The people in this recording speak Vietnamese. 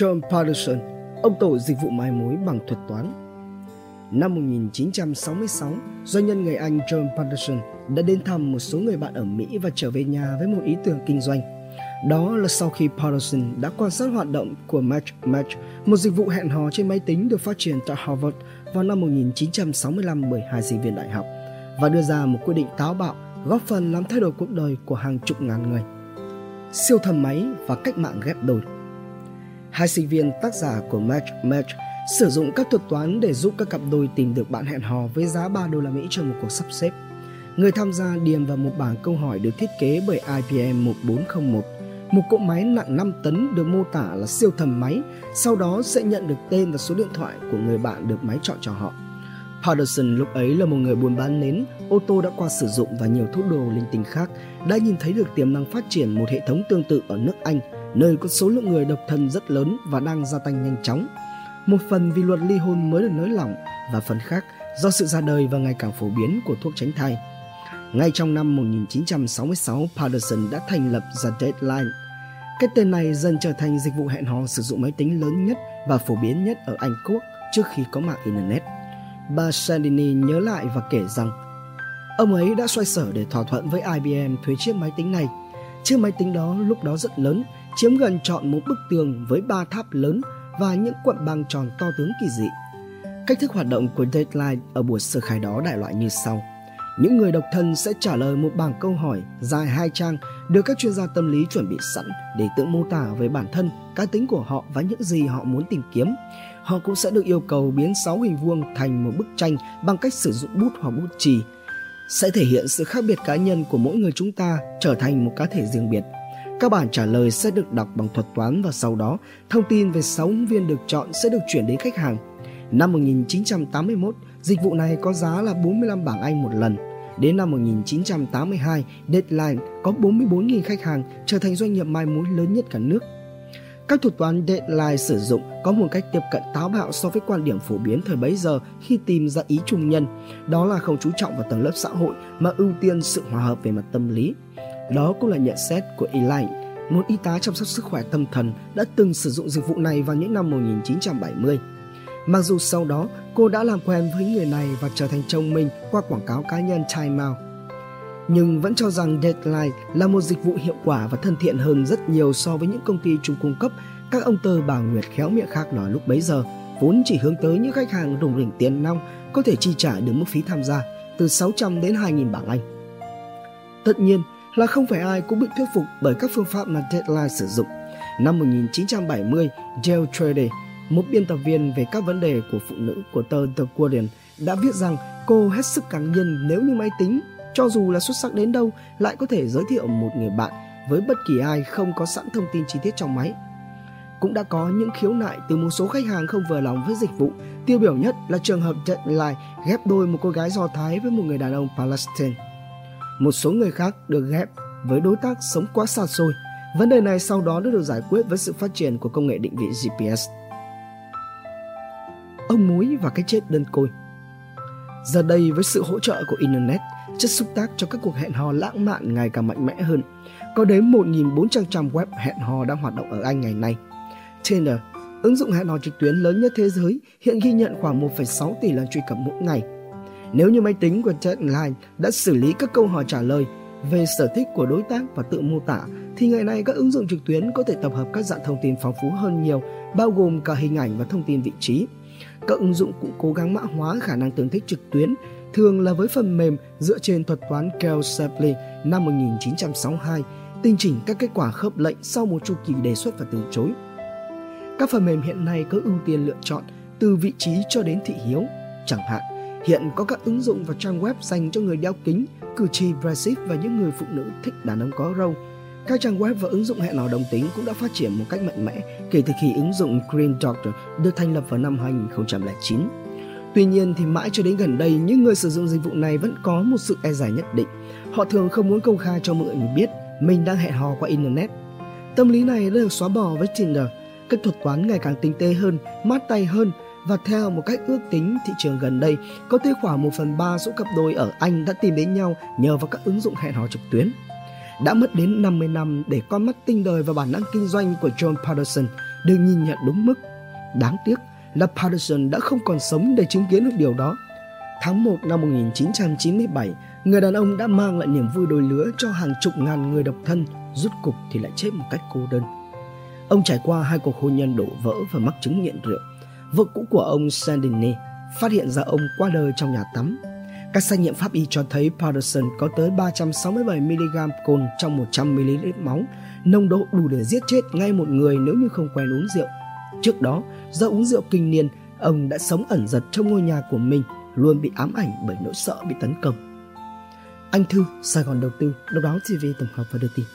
John Patterson, ông tổ dịch vụ mai mối bằng thuật toán. Năm 1966, doanh nhân người Anh John Patterson đã đến thăm một số người bạn ở Mỹ và trở về nhà với một ý tưởng kinh doanh. Đó là sau khi Patterson đã quan sát hoạt động của Match Match, một dịch vụ hẹn hò trên máy tính được phát triển tại Harvard vào năm 1965 bởi hai sinh viên đại học và đưa ra một quyết định táo bạo góp phần làm thay đổi cuộc đời của hàng chục ngàn người. Siêu thầm máy và cách mạng ghép đôi Hai sinh viên tác giả của Match Match sử dụng các thuật toán để giúp các cặp đôi tìm được bạn hẹn hò với giá 3 đô la Mỹ cho một cuộc sắp xếp. Người tham gia điền vào một bảng câu hỏi được thiết kế bởi IBM 1401. Một cỗ máy nặng 5 tấn được mô tả là siêu thầm máy, sau đó sẽ nhận được tên và số điện thoại của người bạn được máy chọn cho họ. Patterson lúc ấy là một người buôn bán nến, ô tô đã qua sử dụng và nhiều thuốc đồ linh tinh khác, đã nhìn thấy được tiềm năng phát triển một hệ thống tương tự ở nước Anh, nơi có số lượng người độc thân rất lớn và đang gia tăng nhanh chóng. Một phần vì luật ly hôn mới được nới lỏng và phần khác do sự ra đời và ngày càng phổ biến của thuốc tránh thai. Ngay trong năm 1966, Patterson đã thành lập The Deadline. Cái tên này dần trở thành dịch vụ hẹn hò sử dụng máy tính lớn nhất và phổ biến nhất ở Anh Quốc trước khi có mạng Internet. Bà Sandini nhớ lại và kể rằng ông ấy đã xoay sở để thỏa thuận với IBM thuê chiếc máy tính này. Chiếc máy tính đó lúc đó rất lớn, chiếm gần trọn một bức tường với ba tháp lớn và những quận băng tròn to tướng kỳ dị. Cách thức hoạt động của Deadline ở buổi sơ khai đó đại loại như sau. Những người độc thân sẽ trả lời một bảng câu hỏi dài hai trang được các chuyên gia tâm lý chuẩn bị sẵn để tự mô tả về bản thân, cá tính của họ và những gì họ muốn tìm kiếm. Họ cũng sẽ được yêu cầu biến sáu hình vuông thành một bức tranh bằng cách sử dụng bút hoặc bút chì. Sẽ thể hiện sự khác biệt cá nhân của mỗi người chúng ta trở thành một cá thể riêng biệt. Các bản trả lời sẽ được đọc bằng thuật toán và sau đó thông tin về 6 ứng viên được chọn sẽ được chuyển đến khách hàng. Năm 1981, dịch vụ này có giá là 45 bảng Anh một lần. Đến năm 1982, Deadline có 44.000 khách hàng trở thành doanh nghiệp mai mối lớn nhất cả nước. Các thuật toán Deadline sử dụng có một cách tiếp cận táo bạo so với quan điểm phổ biến thời bấy giờ khi tìm ra ý trung nhân, đó là không chú trọng vào tầng lớp xã hội mà ưu tiên sự hòa hợp về mặt tâm lý. Đó cũng là nhận xét của Elaine, một y tá chăm sóc sức khỏe tâm thần đã từng sử dụng dịch vụ này vào những năm 1970. Mặc dù sau đó cô đã làm quen với người này và trở thành chồng mình qua quảng cáo cá nhân Time Out. Nhưng vẫn cho rằng Deadline là một dịch vụ hiệu quả và thân thiện hơn rất nhiều so với những công ty chung cung cấp các ông tơ bà Nguyệt khéo miệng khác nói lúc bấy giờ vốn chỉ hướng tới những khách hàng đồng đỉnh tiền nong có thể chi trả được mức phí tham gia từ 600 đến 2.000 bảng Anh. Tất nhiên là không phải ai cũng bị thuyết phục bởi các phương pháp mà Deadline sử dụng. Năm 1970, Jill Trady, một biên tập viên về các vấn đề của phụ nữ của tờ The Guardian, đã viết rằng cô hết sức càng nhân nếu như máy tính, cho dù là xuất sắc đến đâu, lại có thể giới thiệu một người bạn với bất kỳ ai không có sẵn thông tin chi tiết trong máy. Cũng đã có những khiếu nại từ một số khách hàng không vừa lòng với dịch vụ. Tiêu biểu nhất là trường hợp Deadline ghép đôi một cô gái Do Thái với một người đàn ông Palestine. Một số người khác được ghép với đối tác sống quá xa xôi. Vấn đề này sau đó đã được giải quyết với sự phát triển của công nghệ định vị GPS ông muối và cái chết đơn côi. Giờ đây với sự hỗ trợ của Internet, chất xúc tác cho các cuộc hẹn hò lãng mạn ngày càng mạnh mẽ hơn. Có đến 1.400 trang web hẹn hò đang hoạt động ở Anh ngày nay. Tinder, ứng dụng hẹn hò trực tuyến lớn nhất thế giới, hiện ghi nhận khoảng 1,6 tỷ lần truy cập mỗi ngày. Nếu như máy tính của Chatline đã xử lý các câu hỏi trả lời về sở thích của đối tác và tự mô tả, thì ngày nay các ứng dụng trực tuyến có thể tập hợp các dạng thông tin phong phú hơn nhiều, bao gồm cả hình ảnh và thông tin vị trí. Các ứng dụng cũng cố gắng mã hóa khả năng tương thích trực tuyến, thường là với phần mềm dựa trên thuật toán Kell Shapley năm 1962, tinh chỉnh các kết quả khớp lệnh sau một chu kỳ đề xuất và từ chối. Các phần mềm hiện nay có ưu tiên lựa chọn từ vị trí cho đến thị hiếu. Chẳng hạn, hiện có các ứng dụng và trang web dành cho người đeo kính, cử tri Brexit và những người phụ nữ thích đàn ông có râu – các trang web và ứng dụng hẹn hò đồng tính cũng đã phát triển một cách mạnh mẽ kể từ khi ứng dụng Green Doctor được thành lập vào năm 2009. Tuy nhiên thì mãi cho đến gần đây, những người sử dụng dịch vụ này vẫn có một sự e dè nhất định. Họ thường không muốn công khai cho mọi người biết mình đang hẹn hò qua Internet. Tâm lý này đã được xóa bỏ với Tinder. Các thuật toán ngày càng tinh tế hơn, mát tay hơn và theo một cách ước tính thị trường gần đây, có tới khoảng 1 phần 3 số cặp đôi ở Anh đã tìm đến nhau nhờ vào các ứng dụng hẹn hò trực tuyến. Đã mất đến 50 năm để con mắt tinh đời và bản năng kinh doanh của John Patterson được nhìn nhận đúng mức. Đáng tiếc là Patterson đã không còn sống để chứng kiến được điều đó. Tháng 1 năm 1997, người đàn ông đã mang lại niềm vui đôi lứa cho hàng chục ngàn người độc thân, rút cục thì lại chết một cách cô đơn. Ông trải qua hai cuộc hôn nhân đổ vỡ và mắc chứng nghiện rượu. Vợ cũ của ông Sandine phát hiện ra ông qua đời trong nhà tắm. Các xét nghiệm pháp y cho thấy Patterson có tới 367mg cồn trong 100ml máu, nồng độ đủ để giết chết ngay một người nếu như không quen uống rượu. Trước đó, do uống rượu kinh niên, ông đã sống ẩn giật trong ngôi nhà của mình, luôn bị ám ảnh bởi nỗi sợ bị tấn công. Anh Thư, Sài Gòn Đầu tư, Độc đáo TV tổng hợp và đưa tin.